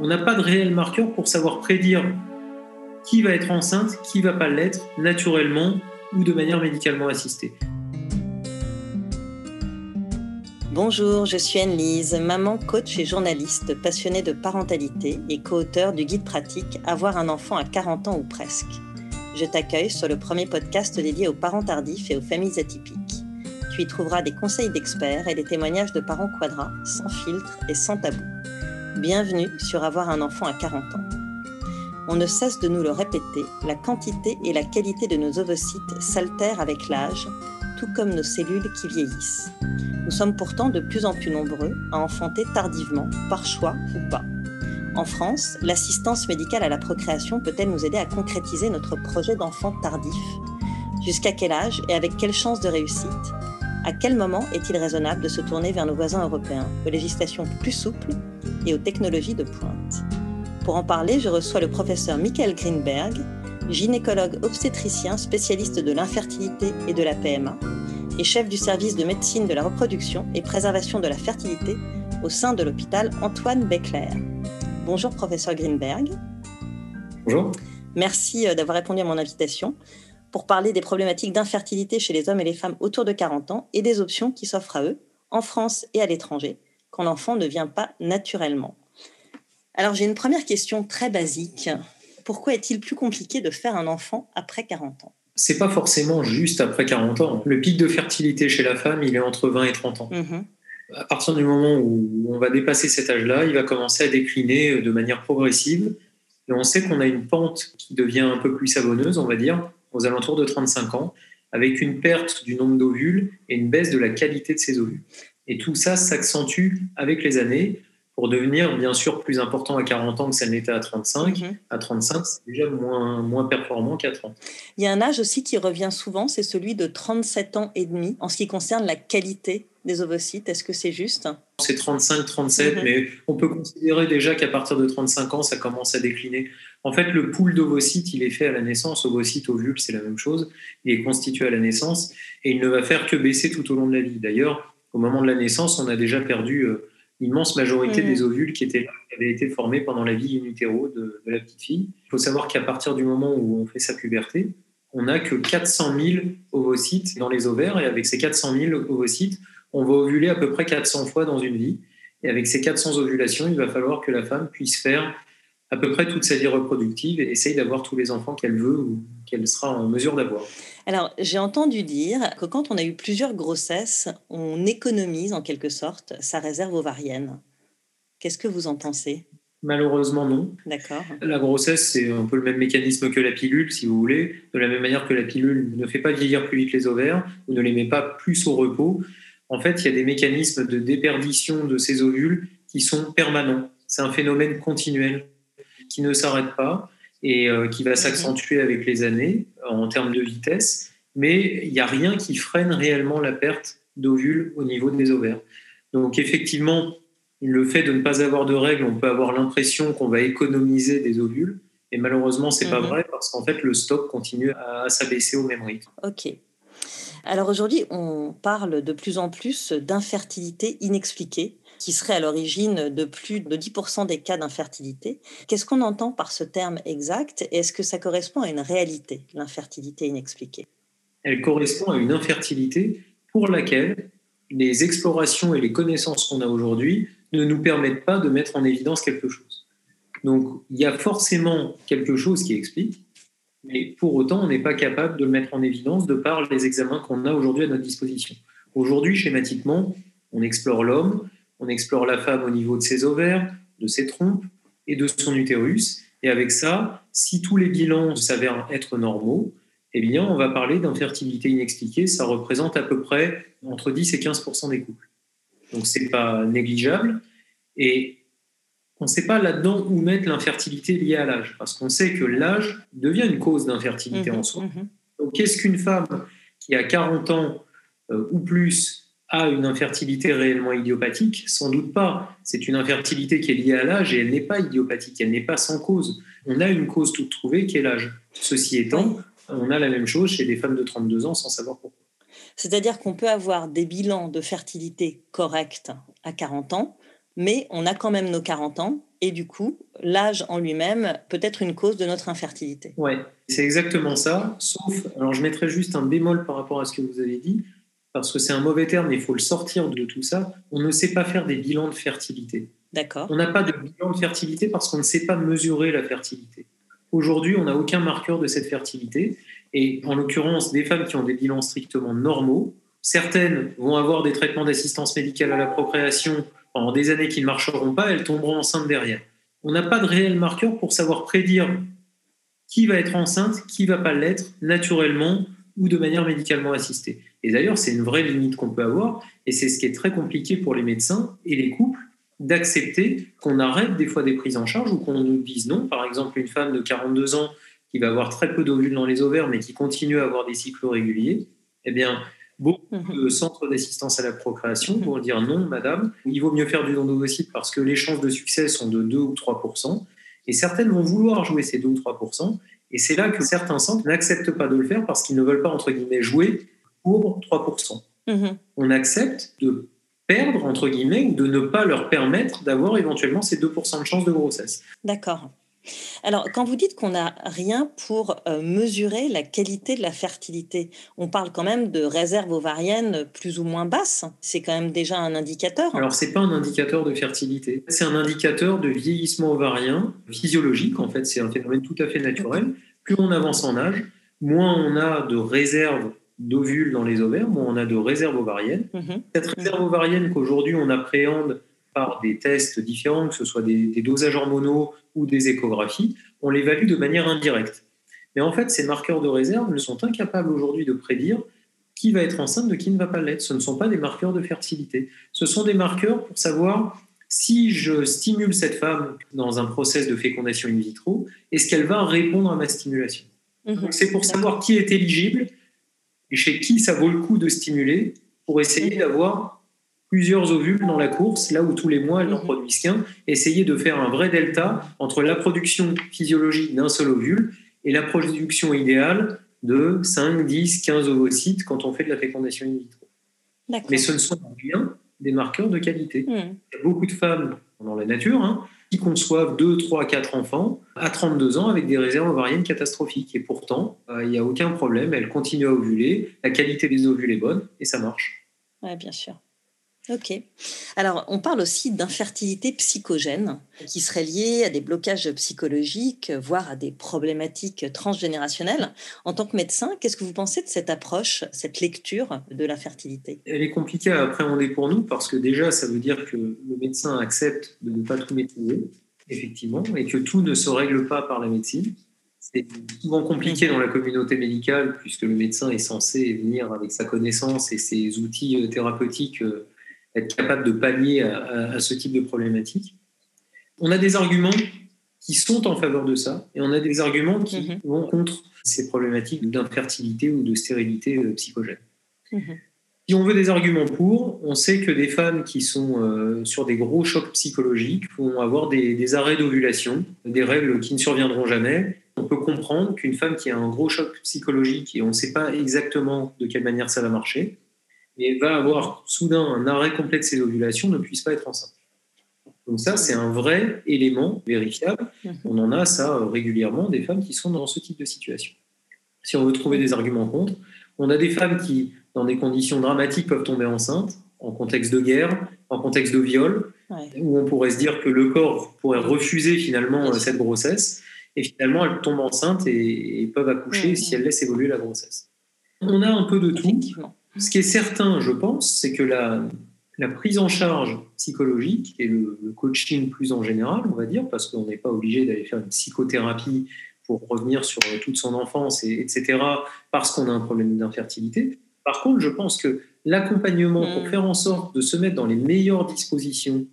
on n'a pas de réel marqueur pour savoir prédire qui va être enceinte, qui va pas l'être, naturellement ou de manière médicalement assistée. Bonjour, je suis Anne-Lise, maman, coach et journaliste passionnée de parentalité et co-auteur du guide pratique Avoir un enfant à 40 ans ou presque. Je t'accueille sur le premier podcast dédié aux parents tardifs et aux familles atypiques. Tu y trouveras des conseils d'experts et des témoignages de parents quadras, sans filtre et sans tabou. Bienvenue sur Avoir un enfant à 40 ans. On ne cesse de nous le répéter, la quantité et la qualité de nos ovocytes s'altèrent avec l'âge, tout comme nos cellules qui vieillissent. Nous sommes pourtant de plus en plus nombreux à enfanter tardivement, par choix ou pas. En France, l'assistance médicale à la procréation peut-elle nous aider à concrétiser notre projet d'enfant tardif? Jusqu'à quel âge et avec quelle chance de réussite? À quel moment est-il raisonnable de se tourner vers nos voisins européens, aux législations plus souples et aux technologies de pointe? Pour en parler, je reçois le professeur Michael Greenberg, gynécologue obstétricien spécialiste de l'infertilité et de la PMA, et chef du service de médecine de la reproduction et préservation de la fertilité au sein de l'hôpital Antoine Beckler. Bonjour professeur Greenberg. Bonjour. Merci euh, d'avoir répondu à mon invitation pour parler des problématiques d'infertilité chez les hommes et les femmes autour de 40 ans et des options qui s'offrent à eux, en France et à l'étranger, quand l'enfant ne vient pas naturellement. Alors j'ai une première question très basique. Pourquoi est-il plus compliqué de faire un enfant après 40 ans? C'est pas forcément juste après 40 ans. Le pic de fertilité chez la femme, il est entre 20 et 30 ans. Mhm. À partir du moment où on va dépasser cet âge-là, il va commencer à décliner de manière progressive. Et on sait qu'on a une pente qui devient un peu plus savonneuse, on va dire, aux alentours de 35 ans, avec une perte du nombre d'ovules et une baisse de la qualité de ces ovules. Et tout ça s'accentue avec les années pour devenir bien sûr plus important à 40 ans que ça n'était à 35. Mhm. À 35, c'est déjà moins, moins performant qu'à 30. Il y a un âge aussi qui revient souvent, c'est celui de 37 ans et demi en ce qui concerne la qualité des ovocytes. Est-ce que c'est juste? C'est 35, 37, mhm. mais on peut considérer déjà qu'à partir de 35 ans, ça commence à décliner. En fait, le pool d'ovocytes, il est fait à la naissance. Ovocyte, ovule, c'est la même chose. Il est constitué à la naissance et il ne va faire que baisser tout au long de la vie. D'ailleurs, au moment de la naissance, on a déjà perdu euh, l'immense majorité mm. des ovules qui, étaient qui avaient été formés pendant la vie in utero de, la petite fille. Il faut savoir qu'à partir du moment où on fait sa puberté, on n'a que 400 000 ovocytes dans les ovaires, et avec ces 400 000 ovocytes, on va ovuler à peu près 400 fois dans une vie. Et avec ces 400 ovulations, il va falloir que la femme puisse faire à peu près toute sa vie reproductive et essaye d'avoir tous les enfants qu'elle veut ou qu'elle sera en mesure d'avoir. Alors, j'ai entendu dire que quand on a eu plusieurs grossesses, on économise en quelque sorte sa réserve ovarienne. Qu'est-ce que vous en pensez? Malheureusement, non. D'accord. La grossesse, c'est un peu le même mécanisme que la pilule, si vous voulez. De la même manière que la pilule ne fait pas vieillir plus vite les ovaires, ou ne les met pas plus au repos. En fait, il y a des mécanismes de déperdition de ces ovules qui sont permanents. C'est un phénomène continuel qui ne s'arrête pas et euh, qui va s'accentuer avec les années en termes de vitesse, mais il n'y a rien qui freine réellement la perte d'ovules au niveau des ovaires. Donc effectivement, le fait de ne pas avoir de règles, on peut avoir l'impression qu'on va économiser des ovules, et malheureusement, c'est n'est pas mhm. vrai parce qu'en fait, le stock continue à s'abaisser au même rythme. Ok. Alors aujourd'hui, on parle de plus en plus d'infertilité inexpliquée qui serait à l'origine de plus de 10% des cas d'infertilité. Qu'est-ce qu'on entend par ce terme exact? Est-ce que ça correspond à une réalité, l'infertilité inexpliquée? Elle correspond à une infertilité pour laquelle les explorations et les connaissances qu'on a aujourd'hui ne nous permettent pas de mettre en évidence quelque chose. Donc il y a forcément quelque chose qui explique, mais pour autant on n'est pas capable de le mettre en évidence de par les examens qu'on a aujourd'hui à notre disposition. Aujourd'hui, schématiquement, on explore l'homme, on explore la femme au niveau de ses ovaires, de ses trompes et de son utérus. Et avec ça, si tous les bilans s'avèrent être normaux, eh bien, on va parler d'infertilité inexpliquée. Ça représente à peu près entre 10 et 15% des couples. Donc, ce n'est pas négligeable. Et on ne sait pas là-dedans où mettre l'infertilité liée à l'âge, parce qu'on sait que l'âge devient une cause d'infertilité en mhm, soi. Mhm. Donc, qu'est-ce qu'une femme qui a 40 ans euh, ou plus a une infertilité réellement idiopathique? Sans doute pas. C'est une infertilité qui est liée à l'âge et elle n'est pas idiopathique, elle n'est pas sans cause. On a une cause toute trouvée qui est l'âge. Ceci étant, on a la même chose chez des femmes de 32 ans sans savoir pourquoi. C'est-à-dire qu'on peut avoir des bilans de fertilité corrects à 40 ans, mais on a quand même nos 40 ans et du coup, l'âge en lui-même peut être une cause de notre infertilité. Oui, c'est exactement ça, sauf, alors je mettrai juste un bémol par rapport à ce que vous avez dit, parce que c'est un mauvais terme, il faut le sortir de tout ça, on ne sait pas faire des bilans de fertilité. D'accord. On n'a pas de bilan de fertilité parce qu'on ne sait pas mesurer la fertilité. Aujourd'hui, on n'a aucun marqueur de cette fertilité. Et en l'occurrence, des femmes qui ont des bilans strictement normaux, certaines vont avoir des traitements d'assistance médicale à la procréation pendant des années qui ne marcheront pas, elles tomberont enceintes derrière. On n'a pas de réel marqueur pour savoir prédire qui va être enceinte, qui va pas l'être naturellement ou de manière médicalement assistée. Et d'ailleurs, c'est une vraie limite qu'on peut avoir, et c'est ce qui est très compliqué pour les médecins et les couples d'accepter qu'on arrête des fois des prises en charge ou qu'on nous dise non. Par exemple, une femme de 42 ans qui va avoir très peu d'ovules dans les ovaires, mais qui continue à avoir des cycles réguliers, eh bien, beaucoup mhm. de centres d'assistance à la procréation mhm. vont dire non, madame, il vaut mieux faire du don d'ovocytes parce que les chances de succès sont de 2 ou 3% et certaines vont vouloir jouer ces 2 ou 3 et c'est là que certains centres n'acceptent pas de le faire parce qu'ils ne veulent pas, entre guillemets, jouer pour 3 mhm. On accepte de perdre, entre guillemets, ou de ne pas leur permettre d'avoir éventuellement ces 2% de chance de grossesse. D'accord. Alors, quand vous dites qu'on n'a rien pour euh, mesurer la qualité de la fertilité, on parle quand même de réserve ovarienne plus ou moins basse. C'est quand même déjà un indicateur. Alors, c'est pas un indicateur de fertilité. C'est un indicateur de vieillissement ovarien physiologique. En fait, c'est un phénomène tout à fait naturel. Plus on avance en âge, moins on a de réserve d'ovules dans les ovaires, moins on a de réserve ovarienne. Mhm. Cette réserve ovarienne qu'aujourd'hui on appréhende par des tests différents, que ce soit des, dosages hormonaux ou des échographies, on l'évalue de manière indirecte. Mais en fait, ces marqueurs de réserve ne sont incapables aujourd'hui de prédire qui va être enceinte de qui ne va pas l'être. Ce ne sont pas des marqueurs de fertilité. Ce sont des marqueurs pour savoir si je stimule cette femme dans un process de fécondation in vitro, est-ce qu'elle va répondre à ma stimulation mhm. C'est pour savoir qui est éligible et chez qui ça vaut le coup de stimuler pour essayer mhm. d'avoir plusieurs ovules dans la course, là où tous les mois elles n'en mhm. produisent qu'un, essayer de faire un vrai delta entre la production physiologique d'un seul ovule et la production idéale de 5, 10, 15 ovocytes quand on fait de la fécondation in vitro. Mais ce ne sont rien des marqueurs de qualité. Hmm. Il y a beaucoup de femmes dans la nature hein, qui conçoivent 2, 3, 4 enfants à 32 ans avec des réserves ovariennes catastrophiques. Et pourtant, euh, il n'y a aucun problème, elles continuent à ovuler, la qualité des ovules est bonne et ça marche. Oui, bien sûr. Ok. Alors, on parle aussi d'infertilité psychogène, qui serait liée à des blocages psychologiques, voire à des problématiques transgénérationnelles. En tant que médecin, qu'est-ce que vous pensez de cette approche, cette lecture de la fertilité? Elle est compliquée à appréhender pour nous, parce que déjà, ça veut dire que le médecin accepte de ne pas tout maîtriser, effectivement, et que tout ne se règle pas par la médecine. C'est souvent compliqué dans la communauté médicale, puisque le médecin est censé venir avec sa connaissance et ses outils euh, thérapeutiques euh, être capable de pallier à, ce type de problématique. On a des arguments qui sont en faveur de ça et on a des arguments qui mhm. vont contre ces problématiques d'infertilité ou de stérilité euh, psychogène. Mhm. Si on veut des arguments pour, on sait que des femmes qui sont euh, sur des gros chocs psychologiques vont avoir des, des arrêts d'ovulation, des règles qui ne surviendront jamais. On peut comprendre qu'une femme qui a un gros choc psychologique et on ne sait pas exactement de quelle manière ça va marcher, et va avoir soudain un arrêt complet de ses ovulations, ne puisse pas être enceinte. Donc ça, c'est un vrai élément vérifiable. Mhm. On en a ça euh, régulièrement, des femmes qui sont dans ce type de situation. Si on veut trouver des arguments contre, on a des femmes qui, dans des conditions dramatiques, peuvent tomber enceintes, en contexte de guerre, en contexte de viol, où on pourrait se dire que le corps pourrait refuser finalement cette grossesse, et finalement elles tombent enceintes et, peuvent accoucher si elles laissent évoluer la grossesse. On a un peu de tout. Ce qui est certain, je pense, c'est que la, la, prise en charge psychologique et le, coaching plus en général, on va dire, parce qu'on n'est pas obligé d'aller faire une psychothérapie pour revenir sur toute son enfance, et, etc., parce qu'on a un problème d'infertilité. Par contre, je pense que l'accompagnement pour mm. faire en sorte de se mettre dans les meilleures dispositions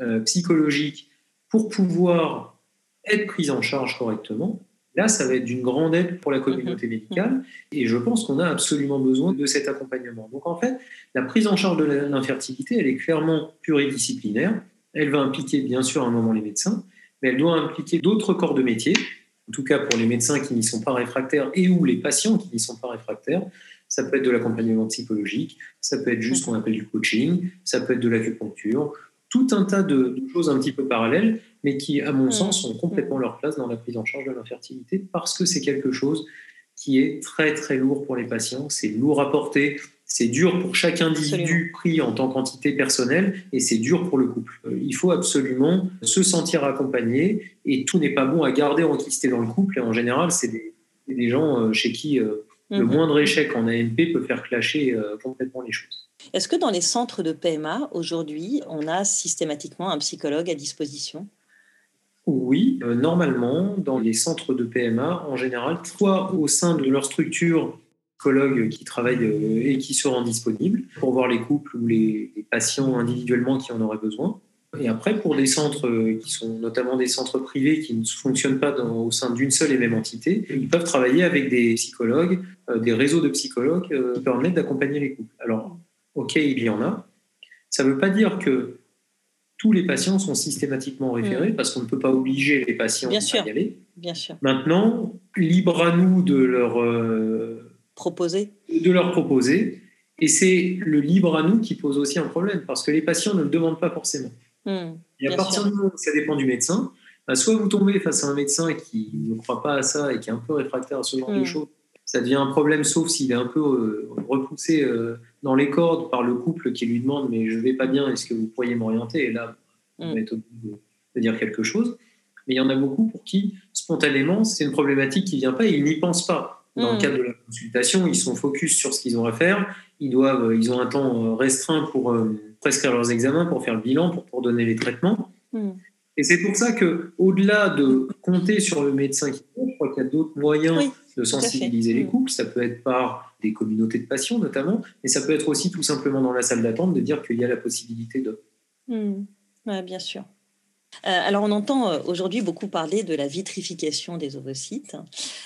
euh, psychologiques pour pouvoir être prise en charge correctement, Là, ça va être d'une grande aide pour la communauté mhm. médicale et je pense qu'on a absolument besoin de cet accompagnement. Donc en fait, la prise en charge de l'infertilité, elle est clairement pluridisciplinaire. Elle va impliquer bien sûr à un moment les médecins, mais elle doit impliquer d'autres corps de métier, en tout cas pour les médecins qui n'y sont pas réfractaires et ou les patients qui n'y sont pas réfractaires. Ça peut être de l'accompagnement psychologique, ça peut être juste ce qu'on appelle du coaching, ça peut être de l'acupuncture, tout un tas de, choses un petit peu parallèles, mais qui, à mon mmh. sens, ont complètement mmh. leur place dans la prise en charge de l'infertilité parce que c'est quelque chose qui est très très lourd pour les patients. C'est lourd à porter, c'est dur pour chaque individu pris en tant qu'entité personnelle et c'est dur pour le couple. Euh, il faut absolument se sentir accompagné et tout n'est pas bon à garder enquisté dans le couple. Et en général, c'est des, des, gens euh, chez qui euh, le mmh. moindre échec en AMP peut faire clasher complètement les choses. Est-ce que dans les centres de PMA, aujourd'hui, on a systématiquement un psychologue à disposition? Oui, euh, normalement, dans les centres de PMA, en général, soit au sein de leur structure, psychologues qui travaillent euh, et qui seront disponibles pour voir les couples ou les, patients individuellement qui en auraient besoin. Et après, pour des centres euh, qui sont notamment des centres privés qui ne fonctionnent pas au sein d'une seule et même entité, ils peuvent travailler avec des psychologues, des réseaux de psychologues qui permettent d'accompagner les couples. Alors, ok, il y en a. Ça ne veut pas dire que tous les patients sont systématiquement référés mm. parce qu'on ne peut pas obliger les patients à y aller. Bien sûr. Maintenant, libre à nous de leur euh, proposer. De leur proposer. Et c'est le libre à nous qui pose aussi un problème parce que les patients ne le demandent pas forcément. Mm, et à partir du moment où ça dépend du médecin, bah, soit vous tombez face à un médecin qui ne croit pas à ça et qui est un peu réfractaire à ce genre de mm. choses, ça devient un problème, sauf s'il est un peu euh, repoussé euh, dans les cordes par le couple qui lui demande Mais je vais pas bien, est-ce que vous pourriez m'orienter? Et là, on va mm. être obligé de, dire quelque chose. Mais il y en a beaucoup pour qui, spontanément, c'est une problématique qui ne vient pas et ils n'y pensent pas. Dans le mm. cadre de la consultation, ils sont focus sur ce qu'ils ont à faire. Ils, doivent, ils ont un temps restreint pour prescrire leurs examens, pour faire le bilan, pour, pour donner les traitements. Mm. Et c'est pour ça que, au-delà de compter sur le médecin qui je crois qu'il y a d'autres moyens de sensibiliser les mm. couples. Ça peut être par des communautés de patients notamment, mais ça peut être aussi tout simplement dans la salle d'attente de dire qu'il y a la possibilité de. Mm. Oui, bien sûr. Euh, alors, on entend euh, aujourd'hui beaucoup parler de la vitrification des ovocytes.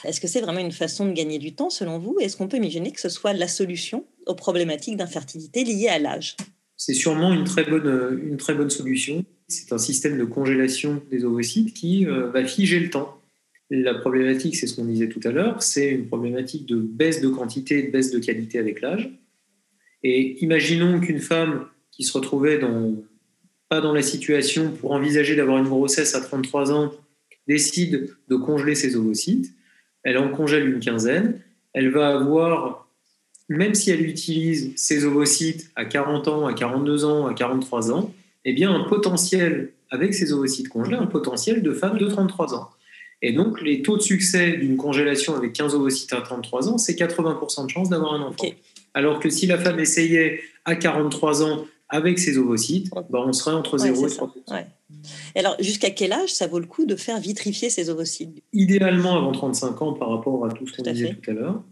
Est-ce que c'est vraiment une façon de gagner du temps selon vous? Est-ce qu'on peut imaginer que ce soit la solution aux problématiques d'infertilité liées à l'âge? C'est sûrement une très, bonne, euh, une très bonne solution. C'est un système de congélation des ovocytes qui va figer le temps. La problématique, c'est ce qu'on disait tout à l'heure, c'est une problématique de baisse de quantité et de baisse de qualité avec l'âge. Et imaginons qu'une femme qui se retrouvait dans, pas dans la situation pour envisager d'avoir une grossesse à 33 ans décide de congeler ses ovocytes. Elle en congèle une quinzaine. Elle va avoir, même si elle utilise ses ovocytes à 40 ans, à 42 ans, à 43 ans, eh bien un potentiel avec ses ovocytes congelés, un potentiel de femme de 33 ans. Et donc, les taux de succès d'une congélation avec 15 ovocytes à 33 ans, c'est 80% de chance d'avoir un enfant. Alors que si la femme essayait à 43 ans avec ses ovocytes, bah, on serait entre 0 et 3%. alors, jusqu'à quel âge ça vaut le coup de faire vitrifier ces ovocytes? Idéalement avant 35 ans par rapport à tout ce qu'on disait tout à l'heure.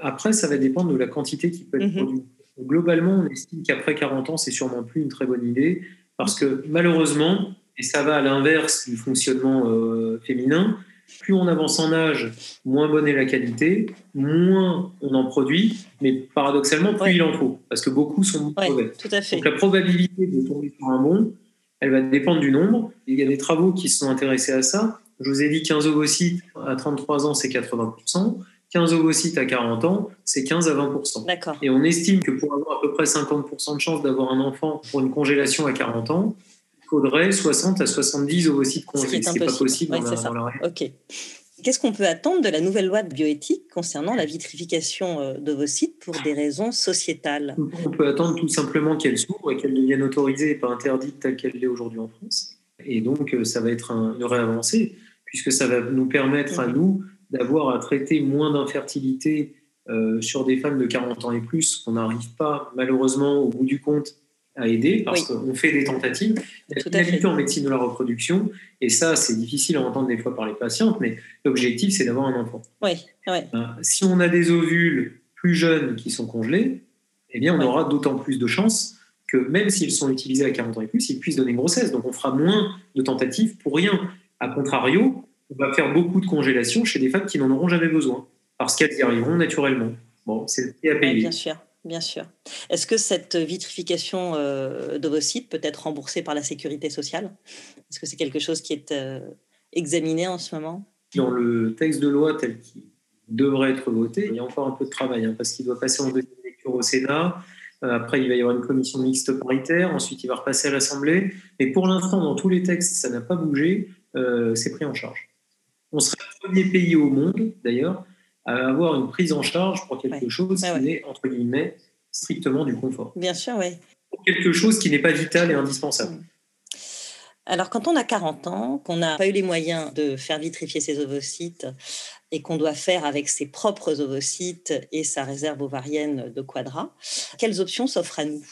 Après, ça va dépendre de la quantité qui peut être mhm. produite. Globalement, on estime qu'après 40 ans, c'est sûrement plus une très bonne idée parce que malheureusement, et ça va à l'inverse du fonctionnement euh, féminin, plus on avance en âge, moins bonne est la qualité, moins on en produit, mais paradoxalement, plus il en faut, parce que beaucoup sont mauvais. Tout à fait. Donc la probabilité de tomber sur un bon, elle va dépendre du nombre. Il y a des travaux qui se sont intéressés à ça. Je vous ai dit 15 ovocytes à 33 ans, c'est 80%. 15 ovocytes à 40 ans, c'est 15 à 20%. D'accord. Et on estime que pour avoir à peu près 50% de chance d'avoir un enfant pour une congélation à 40 ans, faudrait 60 à 70 ovocytes congelés. Ce n'est pas possible Ok. Qu'est-ce qu'on peut attendre de la nouvelle loi de bioéthique concernant la vitrification euh, d'ovocytes pour des raisons sociétales? On peut attendre tout simplement qu'elle s'ouvre et qu'elle devienne autorisée et pas interdite telle qu'elle l'est aujourd'hui en France. Et donc, euh, ça va être une vraie avancée, puisque ça va nous permettre à mhm. nous d'avoir à traiter moins d'infertilité euh, sur des femmes de 40 ans et plus, qu'on n'arrive pas malheureusement au bout du compte à aider parce qu'on fait des tentatives. Il y a en médecine de la reproduction et ça, c'est difficile à entendre des fois par les patientes, mais l'objectif, c'est d'avoir un enfant. Oui, euh, si on a des ovules plus jeunes qui sont congelés, eh bien, on aura d'autant plus de chances que même s'ils sont utilisés à 40 ans et plus, ils puissent donner une grossesse. Donc, on fera moins de tentatives pour rien. A contrario, on va faire beaucoup de congélation chez des femmes qui n'en auront jamais besoin parce qu'elles y arriveront naturellement. Bon, c'est à payer. bien sûr. Bien sûr. Est-ce que cette vitrification euh, d'ovocytes peut être remboursée par la sécurité sociale? Est-ce que c'est quelque chose qui est euh, examiné en ce moment? Dans le texte de loi tel qu'il devrait être voté, il y a encore un peu de travail hein, parce qu'il doit passer en deuxième lecture au Sénat. après, il va y avoir une commission mixte paritaire. Ensuite, il va repasser à l'Assemblée. Mais pour l'instant, dans tous les textes, ça n'a pas bougé. c'est pris en charge. On serait le premier pays au monde, d'ailleurs, à avoir une prise en charge pour quelque chose qui est, entre guillemets, strictement du confort. Bien sûr, oui. Pour quelque chose qui n'est pas vital et indispensable. Mm. Alors, quand on a 40 ans, qu'on n'a pas eu les moyens de faire vitrifier ses ovocytes et qu'on doit faire avec ses propres ovocytes et sa réserve ovarienne de Quadra, quelles options s'offrent à nous?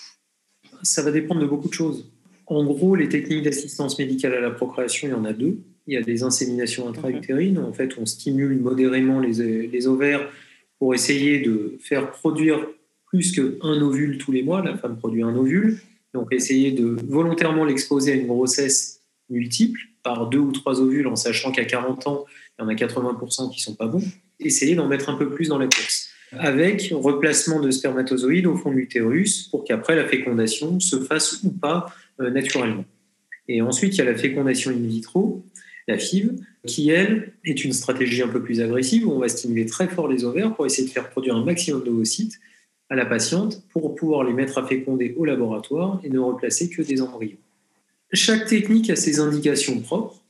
Ça va dépendre de beaucoup de choses. En gros, les techniques d'assistance médicale à la procréation, il y en a deux. Il y a des inséminations intra-utérines. En fait, on stimule modérément les, les ovaires pour essayer de faire produire plus qu'un ovule tous les mois. La femme produit un ovule. Donc, essayer de volontairement l'exposer à une grossesse multiple par deux ou trois ovules en sachant qu'à 40 ans, il y en a 80% qui ne sont pas bons. Essayer d'en mettre un peu plus dans la course. Avec replacement de spermatozoïdes au fond de l'utérus pour qu'après la fécondation se fasse ou pas euh, naturellement. Et ensuite, il y a la fécondation in vitro, la FIV, qui, elle, est une stratégie un peu plus agressive où on va stimuler très fort les ovaires pour essayer de faire produire un maximum d'ovocytes à la patiente pour pouvoir les mettre à féconder au laboratoire et ne replacer que des embryons. Chaque technique a ses indications propres.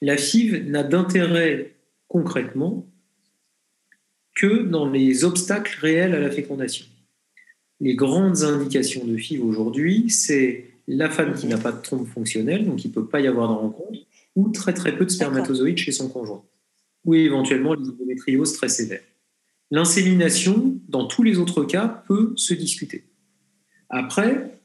La FIV n'a d'intérêt concrètement que dans les obstacles réels à la fécondation. Les grandes indications de FIV aujourd'hui, c'est la femme qui n'a pas de trompe fonctionnelle, donc il ne peut pas y avoir de rencontre, ou très très peu de spermatozoïdes chez son conjoint, ou éventuellement les endométrioses très sévères. L'insémination, dans tous les autres cas, peut se discuter. Après,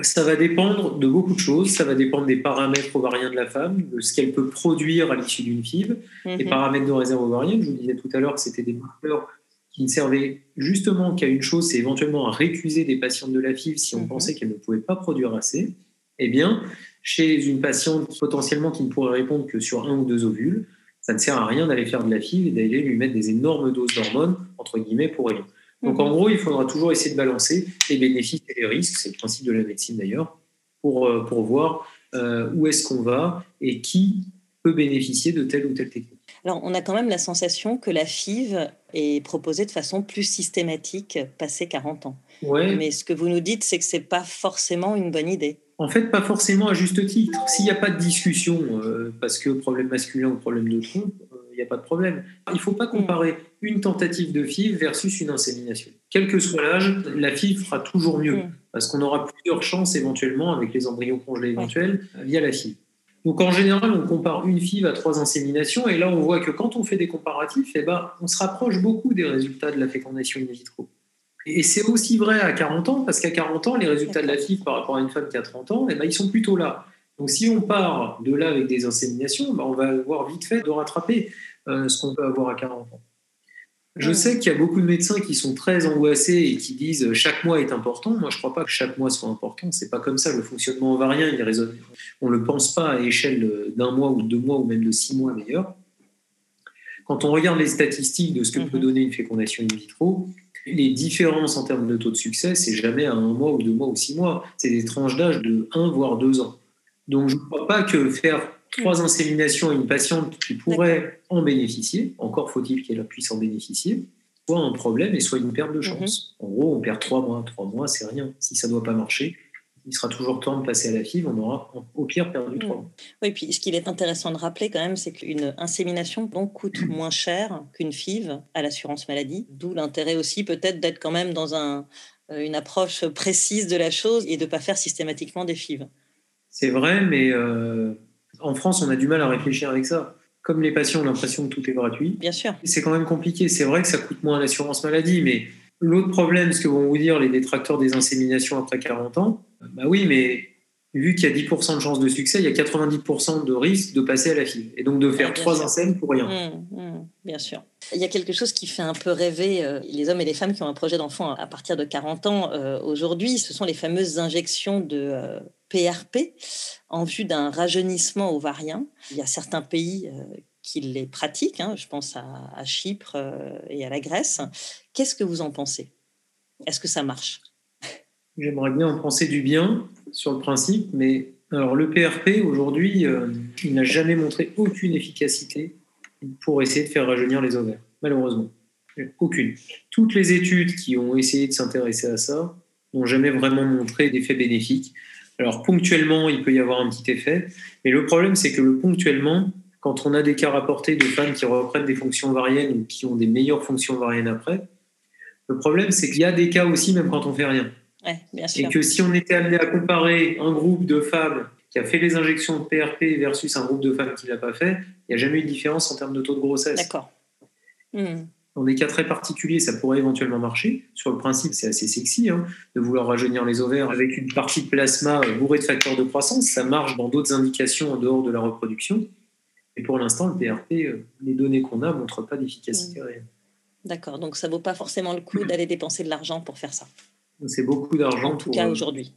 ça va dépendre de beaucoup de choses. Ça va dépendre des paramètres ovariens de la femme, de ce qu'elle peut produire à l'issue d'une FIV. Les mhm. paramètres de réserve ovarienne, je vous disais tout à l'heure que c'était des marqueurs qui ne servaient justement qu'à une chose, c'est éventuellement à récuser des patientes de la FIV si on mhm. pensait qu'elles ne pouvaient pas produire assez. Eh bien, chez une patiente potentiellement qui ne pourrait répondre que sur un ou deux ovules, ça ne sert à rien d'aller faire de la FIV et d'aller lui mettre des énormes doses d'hormones, entre guillemets, pour rien. Donc en mhm. gros, il faudra toujours essayer de balancer les bénéfices et les risques, c'est le principe de la médecine d'ailleurs, pour, euh, pour voir euh, où est-ce qu'on va et qui peut bénéficier de telle ou telle technique. Alors, on a quand même la sensation que la FIV est proposée de façon plus systématique passé 40 ans. Ouais. Mais ce que vous nous dites, c'est que ce n'est pas forcément une bonne idée. En fait, pas forcément à juste titre. S'il n'y a pas de discussion, euh, parce que problème masculin ou problème de trompe, euh, il n'y a pas de problème. Il ne faut pas comparer une tentative de FIV versus une insémination. Quel que soit l'âge, la FIV fera toujours mieux, mm. parce qu'on aura plusieurs chances éventuellement avec les embryons congelés éventuels via la FIV. Donc en général, on compare une FIV à trois inséminations, et là on voit que quand on fait des comparatifs, eh ben, on se rapproche beaucoup des résultats de la fécondation in vitro. Et c'est aussi vrai à 40 ans, parce qu'à 40 ans, les résultats de la FIV par rapport à une femme qui a 30 ans, eh ben, ils sont plutôt là. Donc si on part de là avec des inséminations, ben, on va avoir vite fait de rattraper euh, ce qu'on peut avoir à 40 ans. Je sais qu'il y a beaucoup de médecins qui sont très angoissés et qui disent chaque mois est important. Moi, je ne crois pas que chaque mois soit important. C'est pas comme ça. Le fonctionnement ovarien, il résonne. On ne le pense pas à échelle d'un mois ou de deux mois ou même de six mois d'ailleurs. Quand on regarde les statistiques de ce que peut mhm. donner une fécondation in vitro, les différences en termes de taux de succès, c'est jamais à un mois ou deux mois ou six mois. C'est des tranches d'âge de un voire deux ans. Donc je ne crois pas que faire trois inséminations à une patiente qui pourrait en bénéficier, encore faut-il qu'elle puisse en bénéficier, soit un problème et soit une perte de mhm. chance. En gros, on perd trois mois. Trois mois, c'est rien. Si ça ne doit pas marcher, il sera toujours temps de passer à la FIV, on aura au pire perdu trois mois. Oui, puis ce qu'il est intéressant de rappeler quand même, c'est qu'une insémination donc, coûte moins cher qu'une FIV à l'assurance maladie, d'où l'intérêt aussi peut-être d'être quand même dans un, euh, une approche précise de la chose et de ne pas faire systématiquement des FIV. C'est vrai, mais euh, en France, on a du mal à réfléchir avec ça. Comme les patients ont l'impression que tout est gratuit, bien sûr. C'est quand même compliqué. C'est vrai que ça coûte moins à l'assurance maladie, mais l'autre problème, ce que vont vous dire les détracteurs des inséminations après 40 ans, bah oui, mais vu qu'il y a 10% de chances de succès, il y a 90% de risque de passer à la file. Et donc de faire trois insèmes pour rien. Mmh, mmh, bien sûr. Il y a quelque chose qui fait un peu rêver euh, les hommes et les femmes qui ont un projet d'enfant à partir de 40 ans euh, aujourd'hui. Ce sont les fameuses injections de PRP euh, en vue d'un rajeunissement ovarien. Il y a certains pays qui les pratiquent. Hein. je pense à, à Chypre et à la Grèce. Qu'est-ce que vous en pensez? Est-ce que ça marche? J'aimerais bien en penser du bien sur le principe, mais alors le PRP aujourd'hui, euh, il n'a jamais montré aucune efficacité pour essayer de faire rajeunir les ovaires, malheureusement. Aucune. Toutes les études qui ont essayé de s'intéresser à ça n'ont jamais vraiment montré d'effet bénéfique. Alors ponctuellement, il peut y avoir un petit effet, mais le problème c'est que le ponctuellement, quand on a des cas rapportés de femmes qui reprennent des fonctions variennes ou qui ont des meilleures fonctions variennes après, le problème c'est qu'il y a des cas aussi même quand on fait rien. bien sûr. Et que si on était amené à comparer un groupe de femmes qui a fait les injections de PRP versus un groupe de femmes qui ne l'a pas fait, il n'y a jamais eu de différence en termes de taux de grossesse. D'accord. Hmm. Dans des cas très particuliers, ça pourrait éventuellement marcher. Sur le principe, c'est assez sexy hein, de vouloir rajeunir les ovaires avec une partie de plasma bourrée de facteurs de croissance. Ça marche dans d'autres indications en dehors de la reproduction. Et pour l'instant, le PRP, euh, les données qu'on a ne montrent pas d'efficacité mmh. réelle. D'accord, donc ça ne vaut pas forcément le coup d'aller dépenser de l'argent pour faire ça. C'est beaucoup d'argent. En tout cas euh, aujourd'hui.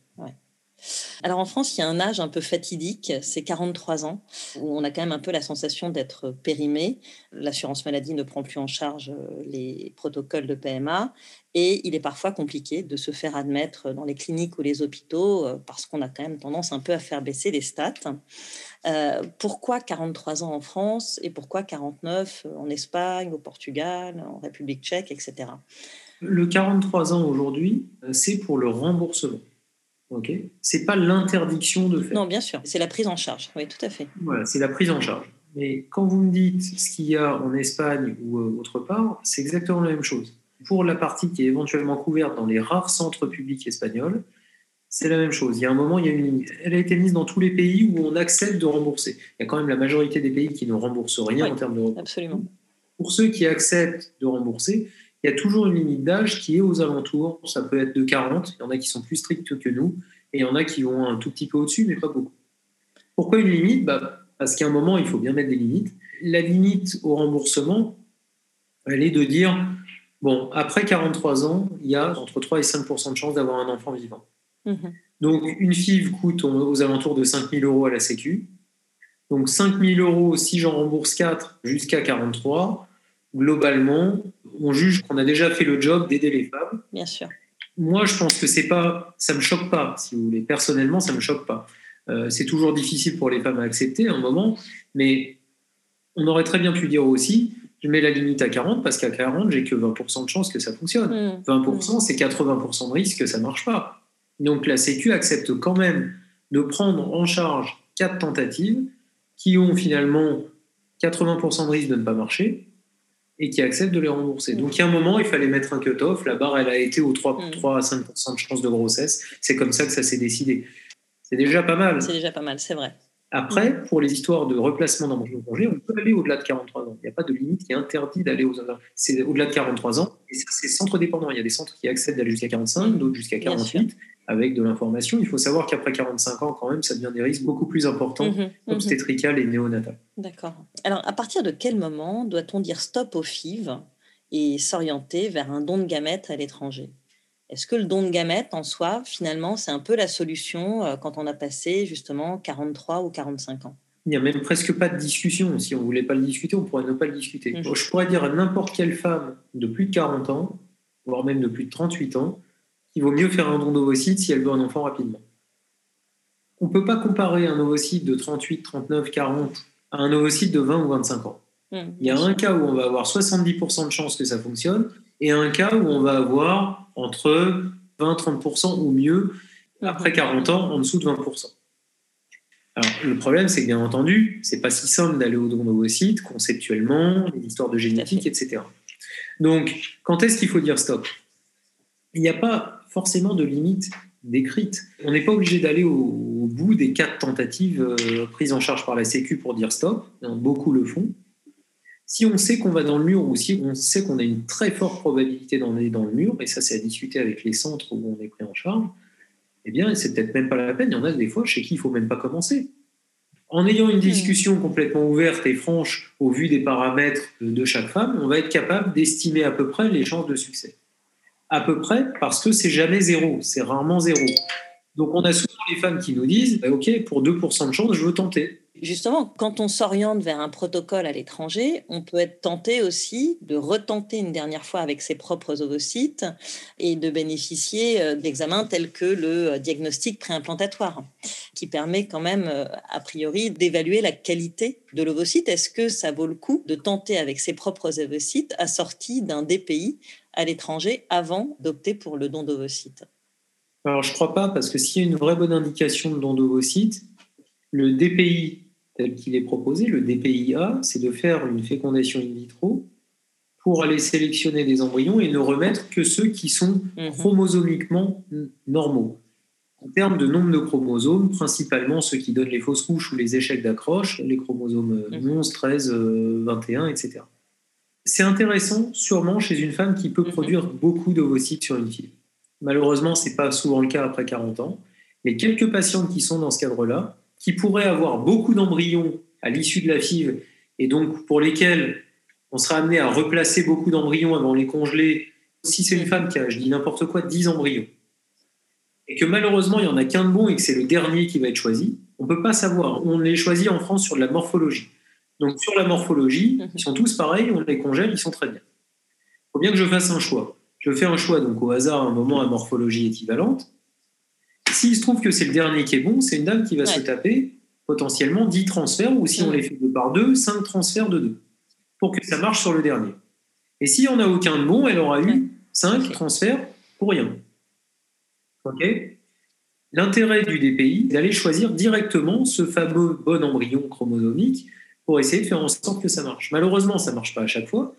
Alors en France, il y a un âge un peu fatidique, c'est 43 ans, où on a quand même un peu la sensation d'être périmé. L'assurance maladie ne prend plus en charge euh, les protocoles de PMA et il est parfois compliqué de se faire admettre dans les cliniques ou les hôpitaux parce qu'on a quand même tendance un peu à faire baisser les stats. Euh, pourquoi 43 ans en France et pourquoi 49 en Espagne, au Portugal, en République tchèque, etc. Le 43 ans aujourd'hui, euh, c'est pour le remboursement. Ok, c'est pas l'interdiction de faire. Non, bien sûr, c'est la prise en charge. Oui, tout à fait. Voilà, c'est la prise en charge. Mais quand vous me dites ce qu'il y a en Espagne ou euh, autre part, c'est exactement la même chose. Pour la partie qui est éventuellement couverte dans les rares centres publics espagnols, c'est la même chose. Il y a un moment, il y a une limite. Elle a été mise dans tous les pays où on accepte de rembourser. Il y a quand même la majorité des pays qui ne remboursent rien en termes de remboursement. Absolument. Pour ceux qui acceptent de rembourser, il y a toujours une limite d'âge qui est aux alentours. Ça peut être de 40. Il y en a qui sont plus stricts que nous. Et il y en a qui vont un tout petit peu au-dessus, mais pas beaucoup. Pourquoi une limite? Bah, Parce qu'à un moment, il faut bien mettre des limites. La limite au remboursement, elle est de dire, bon, après 43 ans, il y a entre 3 et 5% de chances d'avoir un enfant vivant. Mhm. Donc, une FIV coûte aux alentours de 5 000 euros à la Sécu. Donc, 5 000 euros, si j'en rembourse 4 jusqu'à 43, globalement, on juge qu'on a déjà fait le job d'aider les femmes. Bien sûr. Moi, je pense que c'est pas, ça me choque pas, si vous voulez. Personnellement, ça me choque pas. Euh, c'est toujours difficile pour les femmes à accepter à un moment, mais on aurait très bien pu dire aussi, je mets la limite à 40 parce qu'à 40, j'ai que 20% de chance que ça fonctionne. 20%, mmh. c'est 80% de risque que ça marche pas. Donc la Sécu accepte quand même de prendre en charge quatre tentatives qui ont finalement 80% de risque de ne pas marcher et qui acceptent de les rembourser. Donc il y a un moment, il fallait mettre un cut-off. La barre, elle a été aux 3, 3 mm. à 5% de chance de grossesse. C'est comme ça que ça s'est décidé. C'est déjà pas mal. C'est déjà pas mal, c'est vrai. Après, mm. pour les histoires de replacement dans mon congé, on peut aller au-delà de 43 ans. Il n'y a pas de limite qui est interdit d'aller aux C'est au-delà de 43 ans. Et c'est centre dépendant. Il y a des centres qui acceptent d'aller jusqu'à 45, d'autres jusqu'à 48 avec de l'information. Il faut savoir qu'après 45 ans, quand même, ça devient des risques beaucoup plus importants, mmh, obstétricales et néonatales. D'accord. Alors, à partir de quel moment doit-on dire stop aux FIV et s'orienter vers un don de gamètes à l'étranger? Est-ce que le don de gamètes, en soi, finalement, c'est un peu la solution euh, quand on a passé justement 43 ou 45 ans? Il n'y a même presque pas de discussion. Si on ne voulait pas le discuter, on pourrait ne pas le discuter. Mmh. Je pourrais dire à n'importe quelle femme de plus de 40 ans, voire même de plus de 38 ans, il vaut mieux faire un don d'ovocytes si elle veut un enfant rapidement. On ne peut pas comparer un ovocyte de 38, 39, 40 à un ovocyte de 20 ou 25 ans. Mmh, il y a un cas où on va avoir 70% de chances que ça fonctionne et un cas où on va avoir entre 20-30% ou mieux après 40 ans en dessous de 20%. Alors, le problème, c'est que bien entendu, c'est pas si simple d'aller au don d'ovocytes conceptuellement, les histoires de génétique, etc. Donc, quand est-ce qu'il faut dire stop? Il n'y a pas forcément de limites décrites. On n'est pas obligé d'aller au, bout des quatre tentatives euh, prises en charge par la Sécu pour dire stop. Beaucoup le font. Si on sait qu'on va dans le mur ou si on sait qu'on a une très forte probabilité d'en aller dans le mur, et ça c'est à discuter avec les centres où on est pris en charge, eh bien c'est peut-être même pas la peine. Il y en a des fois chez qui il faut même pas commencer. En ayant une discussion complètement ouverte et franche au vu des paramètres de chaque femme, on va être capable d'estimer à peu près les chances de succès à peu près parce que c'est jamais zéro, c'est rarement zéro. Donc on a souvent les femmes qui nous disent bah, OK, pour 2% de chance, je veux tenter. Justement, quand on s'oriente vers un protocole à l'étranger, on peut être tenté aussi de retenter une dernière fois avec ses propres ovocytes et de bénéficier euh, d'examens tels que le euh, diagnostic préimplantatoire, qui permet quand même, euh, a priori, d'évaluer la qualité de l'ovocyte. Est-ce que ça vaut le coup de tenter avec ses propres ovocytes assortis d'un DPI à l'étranger avant d'opter pour le don d'ovocytes Alors, je ne crois pas, parce que s'il y a une vraie bonne indication de don d'ovocytes, le DPI tel qu'il est proposé, le DPIA, c'est de faire une fécondation in vitro pour aller sélectionner des embryons et ne remettre que ceux qui sont mhm. chromosomiquement normaux. En termes de nombre de chromosomes, principalement ceux qui donnent les fausses couches ou les échecs d'accroche, les chromosomes 11, 13, 21, etc. C'est intéressant, sûrement, chez une femme qui peut mhm. produire beaucoup d'ovocytes sur une fille. Malheureusement, ce n'est pas souvent le cas après 40 ans. Mais quelques patientes qui sont dans ce cadre-là, qui pourraient avoir beaucoup d'embryons à l'issue de la FIV, et donc pour lesquels on sera amené à replacer beaucoup d'embryons avant les congeler, si c'est une femme qui a, je dis n'importe quoi, 10 embryons, et que malheureusement il n'y en a qu'un de bon et que c'est le dernier qui va être choisi, on ne peut pas savoir. On les choisit en France sur de la morphologie. Donc sur la morphologie, mhm. ils sont tous pareils, on les congèle, ils sont très bien. Il faut bien que je fasse un choix. Je fais un choix donc au hasard à un moment à morphologie équivalente. S'il se trouve que c'est le dernier qui est bon, c'est une dame qui va se taper potentiellement 10 transferts, ou si on mhm. les fait deux par deux, 5 transferts de deux, pour que ça marche sur le dernier. Et s'il n'y en a aucun de bon, elle aura eu 5 transferts pour rien. L'intérêt du DPI, c'est d'aller choisir directement ce fameux bon embryon chromosomique pour essayer de faire en sorte que ça marche. Malheureusement, ça ne marche pas à chaque fois.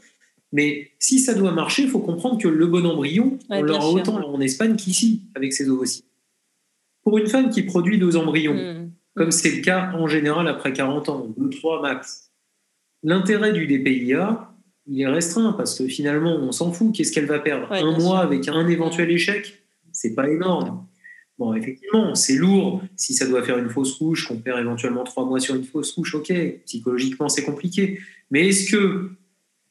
Mais si ça doit marcher, il faut comprendre que le bon embryon, on l'aura autant en Espagne qu'ici, avec ses ovocytes. Pour une femme qui produit deux embryons, hmm. comme c'est le cas en général après 40 ans, deux, trois max, l'intérêt du DPIA, il est restreint parce que finalement, on s'en fout. Qu'est-ce qu'elle va perdre? Un mois avec un éventuel échec C'est pas énorme. Bon, effectivement, c'est lourd. Si ça doit faire une fausse couche, qu'on perd éventuellement trois mois sur une fausse couche, ok. Psychologiquement, c'est compliqué. Mais est-ce que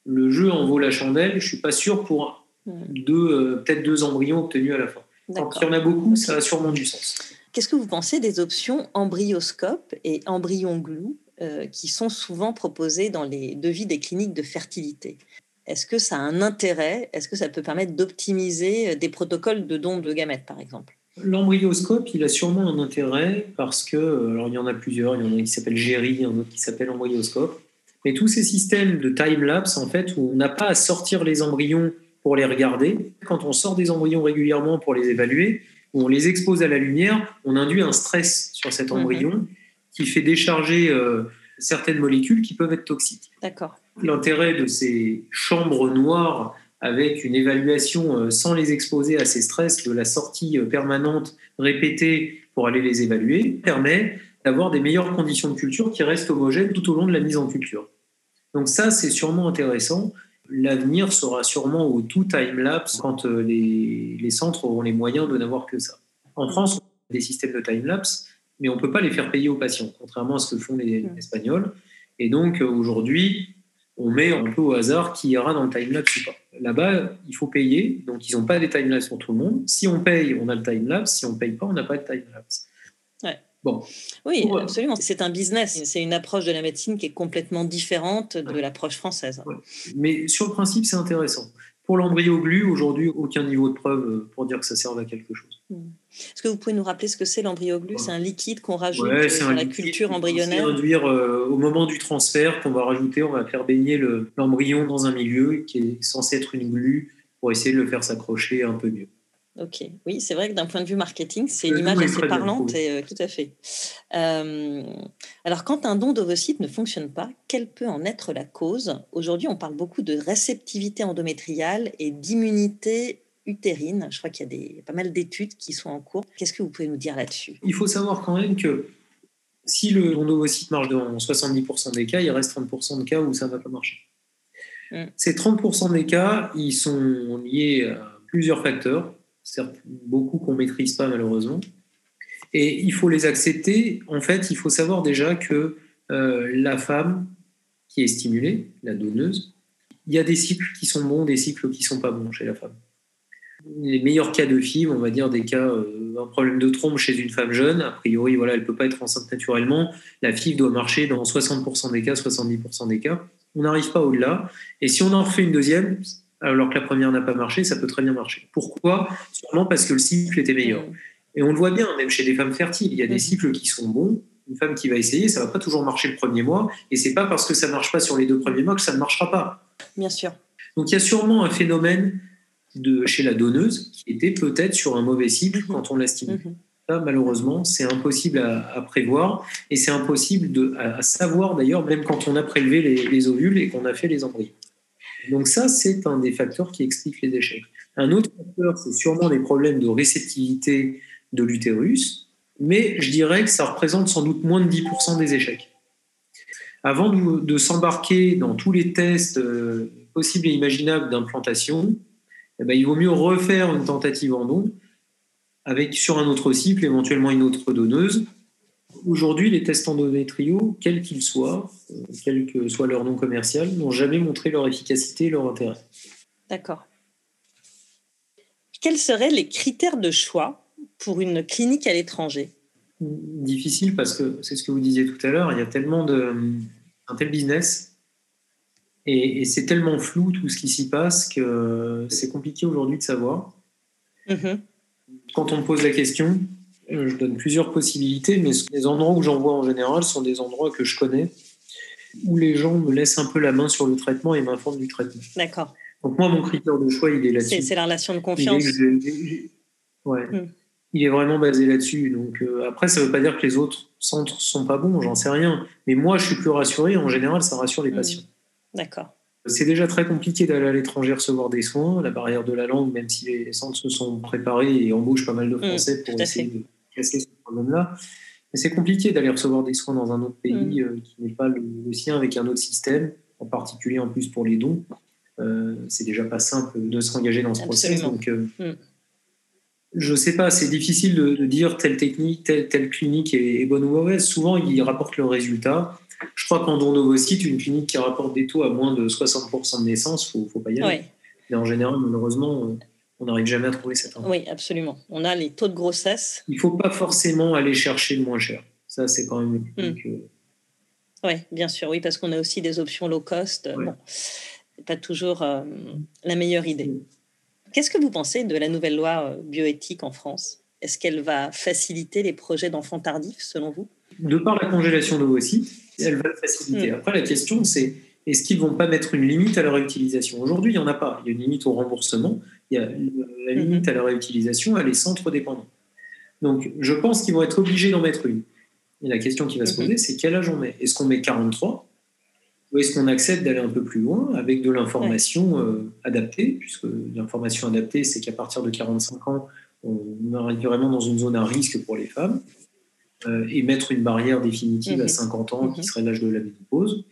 le jeu en vaut la chandelle? Je suis pas sûr pour deux, euh, peut-être deux embryons obtenus à la fin. Donc, il y en a beaucoup, ça a sûrement du sens. Qu'est-ce que vous pensez des options embryoscope et embryon glue euh, qui sont souvent proposées dans les devis des cliniques de fertilité? Est-ce que ça a un intérêt? Est-ce que ça peut permettre d'optimiser des protocoles de don de gamètes, par exemple? L'embryoscope, il a sûrement un intérêt parce que, alors il y en a plusieurs, il y en a qui s'appelle Géry, un autre qui s'appelle embryoscope. Mais tous ces systèmes de time-lapse, en fait, où on n'a pas à sortir les embryons pour les regarder, quand on sort des embryons régulièrement pour les évaluer, où on les expose à la lumière, on induit un stress sur cet mhm. embryon qui fait décharger euh, certaines molécules qui peuvent être toxiques. D'accord. L'intérêt de ces chambres noires avec une évaluation euh, sans les exposer à ces stress de la sortie euh, permanente répétée pour aller les évaluer, permet d'avoir des meilleures conditions de culture qui restent homogènes tout au long de la mise en culture. Donc ça, c'est sûrement intéressant. L'avenir sera sûrement au tout time-lapse quand euh, les, les, centres auront les moyens de n'avoir que ça. En France, on a des systèmes de time-lapse, mais on ne peut pas les faire payer aux patients, contrairement à ce que font les mmh. Espagnols. Et donc aujourd'hui, on met un peu au hasard qui ira dans le timelapse ou pas. Là-bas, il faut payer, donc ils n'ont pas des timelapse pour tout le monde. Si on paye, on a le timelapse. Si on ne paye pas, on n'a pas de timelapse. Ouais. Bon. Oui, absolument. C'est un business. C'est une approche de la médecine qui est complètement différente de l'approche française. Mais sur le principe, c'est intéressant. Pour l'embryo glu, aujourd'hui, aucun niveau de preuve euh, pour dire que ça serve à quelque chose. Hmm. Est-ce que vous pouvez nous rappeler ce que c'est l'embryo glu C'est un liquide qu'on rajoute ouais, sur la culture embryonnaire réduire, euh, Au moment du transfert, qu'on va rajouter, on va faire baigner l'embryon dans un milieu qui est censé être une glu pour essayer de le faire s'accrocher un peu mieux. Ok, oui, c'est vrai que d'un point de vue marketing, c'est une image assez parlante, et, euh, tout à fait. Euh, alors, quand un don d'ovocytes ne fonctionne pas, quelle peut en être la cause? Aujourd'hui, on parle beaucoup de réceptivité endométriale et d'immunité utérine. Je crois qu'il y a des, pas mal d'études qui sont en cours. Qu'est-ce que vous pouvez nous dire là-dessus? Il faut savoir quand même que si le don d'ovocytes marche dans 70% des cas, il reste 30% de cas où ça ne va pas marcher. Mm. Ces 30% des cas, ils sont liés à plusieurs facteurs beaucoup qu'on maîtrise pas malheureusement. Et il faut les accepter. En fait, il faut savoir déjà que euh, la femme qui est stimulée, la donneuse, il y a des cycles qui sont bons, des cycles qui sont pas bons chez la femme. Les meilleurs cas de FIV, on va dire des cas, euh, un problème de trompe chez une femme jeune, a priori, voilà, elle peut pas être enceinte naturellement. La FIV doit marcher dans 60% des cas, 70% des cas. On n'arrive pas au-delà. Et si on en refait une deuxième, alors que la première n'a pas marché, ça peut très bien marcher. Pourquoi? Sûrement parce que le cycle était meilleur. Mm. Et on le voit bien, même chez les femmes fertiles, il y a des mm. cycles qui sont bons. Une femme qui va essayer, ça va pas toujours marcher le premier mois, et c'est pas parce que ça marche pas sur les deux premiers mois que ça ne marchera pas. Bien sûr. Donc il y a sûrement un phénomène de chez la donneuse qui était peut-être sur un mauvais cycle quand on l'a stimulé. Ça, malheureusement, c'est impossible à, prévoir et c'est impossible de, à, savoir d'ailleurs, même quand on a prélevé les, ovules et qu'on a fait les embryons. Donc ça, c'est un des facteurs qui explique les échecs. Un autre facteur, c'est sûrement des problèmes de réceptivité de l'utérus, mais je dirais que ça représente sans doute moins de 10% des échecs. Avant de, s'embarquer dans tous les tests euh, possibles et imaginables d'implantation, eh ben, il vaut mieux refaire une tentative en don avec sur un autre cycle, éventuellement une autre donneuse. Aujourd'hui, les tests endométriaux, quels qu'ils soient, euh, quel que soit leur nom commercial, n'ont jamais montré leur efficacité et leur intérêt. D'accord. Quels seraient les critères de choix pour une clinique à l'étranger? Difficile parce que c'est ce que vous disiez tout à l'heure, il y a tellement de, un tel business et, c'est tellement flou tout ce qui s'y passe que c'est compliqué aujourd'hui de savoir. Mm-hmm. Quand on me pose la question, je donne plusieurs possibilités, mais les endroits où j'en vois en général sont des endroits que je connais, où les gens me laissent un peu la main sur le traitement et m'informent du traitement. D'accord. Donc moi, mon critère de choix, il est là-dessus. C'est la relation de confiance. ouais. Mm il est vraiment basé là-dessus. Donc euh, après, ça ne veut pas dire que les autres centres sont pas bons, j'en sais rien. Mais moi, je suis plus rassuré. En général, ça rassure les hmm. patients. D'accord. C'est déjà très compliqué d'aller à l'étranger recevoir des soins, la barrière de la langue, même si les centres se sont préparés et embauchent pas mal de hmm, Français pour essayer de casser ce problème-là. Mais c'est compliqué d'aller recevoir des soins dans un autre pays hmm. euh, qui n'est pas le, sien, avec un autre système, en particulier en plus pour les dons. Euh, c'est déjà pas simple de s'engager dans ce processus. Donc, je ne sais pas, c'est difficile de, dire telle technique, telle, telle clinique est, bonne ou mauvaise. Souvent, ils rapportent le résultat. Je crois qu'en don site, une clinique qui rapporte des taux à moins de 60% de naissance, il ne faut pas y aller. Mais en général, malheureusement, on n'arrive jamais à trouver cette info. Oui, absolument. On a les taux de grossesse. Il ne faut pas forcément aller chercher le moins cher. Ça, c'est quand même une hmm. Oui, bien sûr, oui, parce qu'on a aussi des options low cost. Bon, pas toujours euh, la meilleure idée. Hmm. Qu'est-ce que vous pensez de la nouvelle loi euh, bioéthique en France? Est-ce qu'elle va faciliter les projets d'enfants tardifs, selon vous? De par la congélation d'ovocytes, elle va le faciliter. Hmm. Après, la question, c'est est-ce qu'ils ne vont pas mettre une limite à leur réutilisation Aujourd'hui, il n'y en a pas. Il y a une limite au remboursement. Il y a la limite hmm. à la réutilisation, elle est centre dépendant. Donc, je pense qu'ils vont être obligés d'en mettre une. Et la question qui va se hmm. poser, c'est quel âge on met? Est-ce qu'on met 43 ou est-ce qu'on accepte d'aller un peu plus loin avec de l'information euh, adaptée, puisque l'information adaptée, c'est qu'à partir de 45 ans, on arrive vraiment dans une zone à risque pour les femmes, euh, et mettre une barrière définitive à 50 mhm. ans, qui mhm. serait l'âge de la ménopause,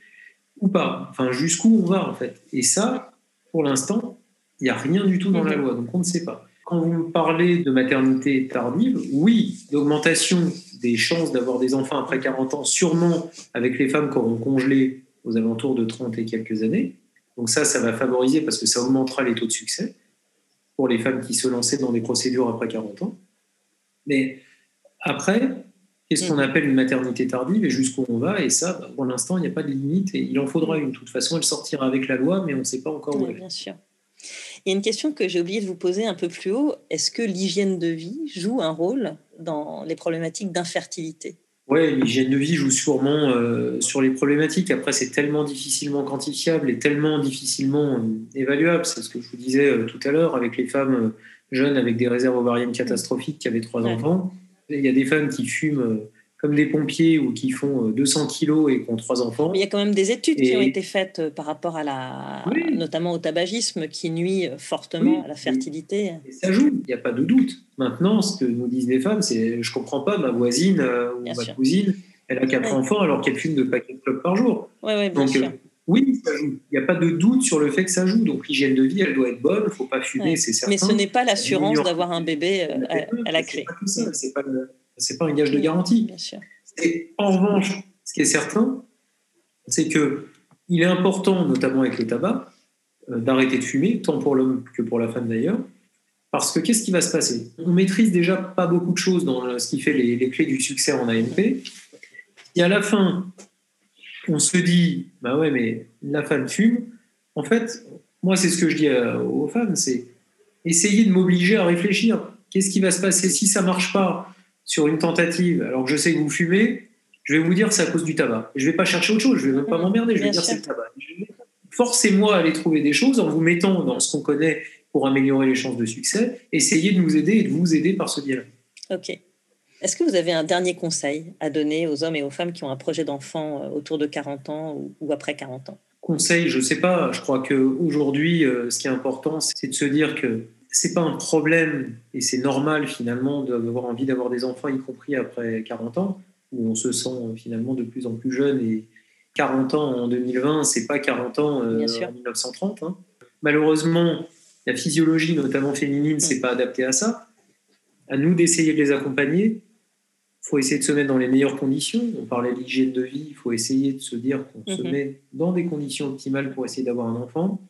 ou pas. Enfin, jusqu'où on va, en fait. Et ça, pour l'instant, il n'y a rien du tout dans la mhm. loi, donc on ne sait pas. Quand vous me parlez de maternité tardive, oui, d'augmentation des chances d'avoir des enfants après 40 ans, sûrement avec les femmes qui auront congelé aux alentours de 30 et quelques années. Donc ça, ça va favoriser parce que ça augmentera les taux de succès pour les femmes qui se lançaient dans des procédures après 40 ans. Mais après, qu'est-ce qu'on mm. appelle une maternité tardive et jusqu'où on va? Et ça, pour l'instant, il n'y a pas de limite et il en faudra une. De toute façon, elle sortira avec la loi, mais on ne sait pas encore où elle Bien sûr. Il y a une question que j'ai oublié de vous poser un peu plus haut. Est-ce que l'hygiène de vie joue un rôle dans les problématiques d'infertilité? Oui, l'hygiène de vie joue sûrement euh, sur les problématiques. Après, c'est tellement difficilement quantifiable et tellement difficilement euh, évaluable. C'est ce que je vous disais euh, tout à l'heure avec les femmes jeunes avec des réserves ovariennes catastrophiques qui avaient trois enfants. Il y a des femmes qui fument comme des pompiers ou qui font 200 euh, kilos et qui ont trois enfants. il y a quand même des études qui ont été faites euh, par rapport à la, notamment au tabagisme qui nuit euh, fortement à la fertilité. ça joue, il n'y a pas de doute. Maintenant, ce que nous disent les femmes, c'est je comprends pas, ma voisine ou ma cousine, elle a quatre enfants alors qu'elle fume deux paquets de clopes par jour. bien Donc, sûr. oui, ça joue. Il n'y a pas de doute sur le fait que ça joue. Donc l'hygiène de vie, elle doit être bonne. Il ne faut pas fumer, c'est certain. Mais ce n'est pas l'assurance d'avoir un bébé à, la clé. C'est pas, c'est pas un gage de garantie. Bien sûr. Et en revanche, ce qui est certain, c'est que il est important, notamment avec le tabac, euh, d'arrêter de fumer, tant pour l'homme que pour la femme d'ailleurs, parce que qu'est-ce qui va se passer? On maîtrise déjà pas beaucoup de choses dans ce qui fait les, clés du succès en AMP. Et à la fin, on se dit, bah ouais, mais la femme fume. En fait, moi, c'est ce que je dis aux femmes, c'est essayer de m'obliger à réfléchir. Qu'est-ce qui va se passer? Si ça marche pas sur une tentative, alors que je sais que vous fumez, je vais vous dire c'est à cause du tabac. Je ne vais pas chercher autre chose, je ne vais même pas m'emmerder, je vais dire c'est le tabac. Forcez-moi à aller trouver des choses en vous mettant dans ce qu'on connaît pour améliorer les chances de succès, essayez de nous aider et de vous aider par ce biais-là. Ok. Est-ce que vous avez un dernier conseil à donner aux hommes et aux femmes qui ont un projet d'enfant euh, autour de 40 ans ou après 40 ans? Conseil, je ne sais pas. Je crois qu'aujourd'hui, euh, ce qui est important, c'est de se dire que c'est pas un problème et c'est normal finalement d'avoir envie d'avoir des enfants, y compris après 40 ans, où on se sent finalement de plus en plus jeune et 40 ans en 2020, c'est pas 40 ans euh, en 1930. Hein. Malheureusement, la physiologie, notamment féminine, c'est pas adapté à ça. À nous d'essayer de les accompagner. Il faut essayer de se mettre dans les meilleures conditions. On parlait de l'hygiène de vie. Il faut essayer de se dire qu'on se mhm. met dans des conditions optimales pour essayer d'avoir un enfant,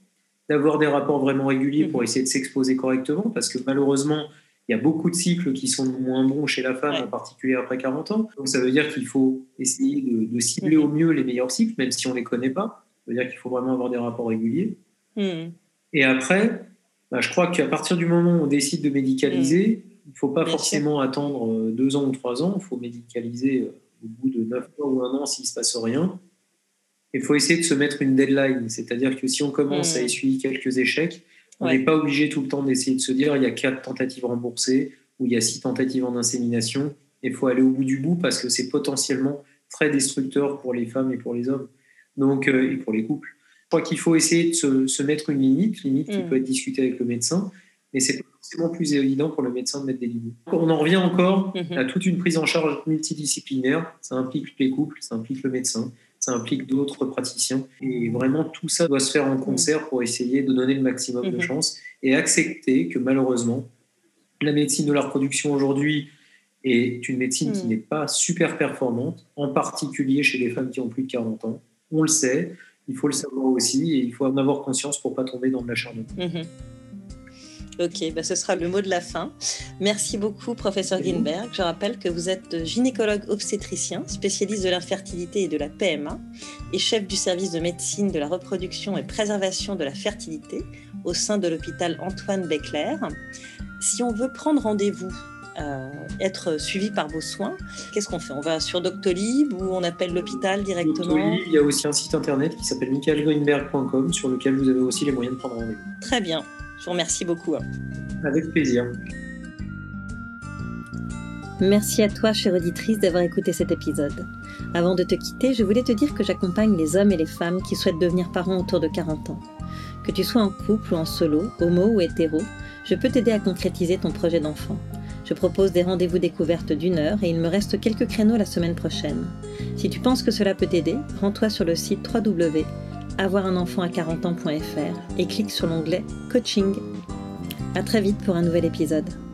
d'avoir des rapports vraiment réguliers pour mhm. essayer de s'exposer correctement, parce que malheureusement, il y a beaucoup de cycles qui sont moins bons chez la femme, en particulier après 40 ans. Donc ça veut dire qu'il faut essayer de, cibler au mieux les meilleurs cycles, même si on ne les connaît pas. Ça veut dire qu'il faut vraiment avoir des rapports réguliers. Hmm. Et après, bah, je crois qu'à partir du moment où on décide de médicaliser, il ne faut pas forcément attendre euh, deux ans ou trois ans. Il faut médicaliser euh, au bout de neuf mois ou un an s'il ne se passe rien. Il faut essayer de se mettre une deadline. C'est-à-dire que si on commence à hmm. essuyer quelques échecs, on n'est pas obligé tout le temps d'essayer de se dire il y a quatre tentatives remboursées ou il y a six tentatives en insémination. Il faut aller au bout du bout parce que c'est potentiellement très destructeur pour les femmes et pour les hommes, donc euh, et pour les couples. Je crois qu'il faut essayer de se, mettre une limite, limite qui mm. peut être discutée avec le médecin, mais c'est forcément plus évident pour le médecin de mettre des limites. On en revient encore mm-hmm. à toute une prise en charge multidisciplinaire. Ça implique les couples, ça implique le médecin, ça implique d'autres praticiens. Et vraiment, tout ça doit se faire en concert pour essayer de donner le maximum de mhm. chances et accepter que malheureusement, la médecine de la reproduction aujourd'hui est une médecine qui mhm. n'est pas super performante, en particulier chez les femmes qui ont plus de 40 ans. On le sait, il faut le savoir aussi et il faut en avoir conscience pour pas tomber dans de l'acharnement. Mhm. Ok, bah ce sera le mot de la fin. Merci beaucoup, professeur Greenberg. Je rappelle que vous êtes gynécologue obstétricien, spécialiste de l'infertilité et de la PMA, et chef du service de médecine de la reproduction et préservation de la fertilité au sein de l'hôpital Antoine Becler. Si on veut prendre rendez-vous, euh, être suivi par vos soins, qu'est-ce qu'on fait? On va sur Doctolib ou on appelle l'hôpital directement? Doctolib, il y a aussi un site internet qui s'appelle michaelgreenberg.com sur lequel vous avez aussi les moyens de prendre rendez-vous. Très bien. Je vous remercie beaucoup. Avec plaisir. Merci à toi, chère auditrice, d'avoir écouté cet épisode. Avant de te quitter, je voulais te dire que j'accompagne les hommes et les femmes qui souhaitent devenir parents autour de 40 ans. Que tu sois en couple ou en solo, homo ou hétéro, je peux t'aider à concrétiser ton projet d'enfant. Je propose des rendez-vous découvertes d'une heure et il me reste quelques créneaux la semaine prochaine. Si tu penses que cela peut t'aider, rends-toi sur le site www avoir un enfant à 40 ans.fr et clique sur l'onglet Coaching. À très vite pour un nouvel épisode.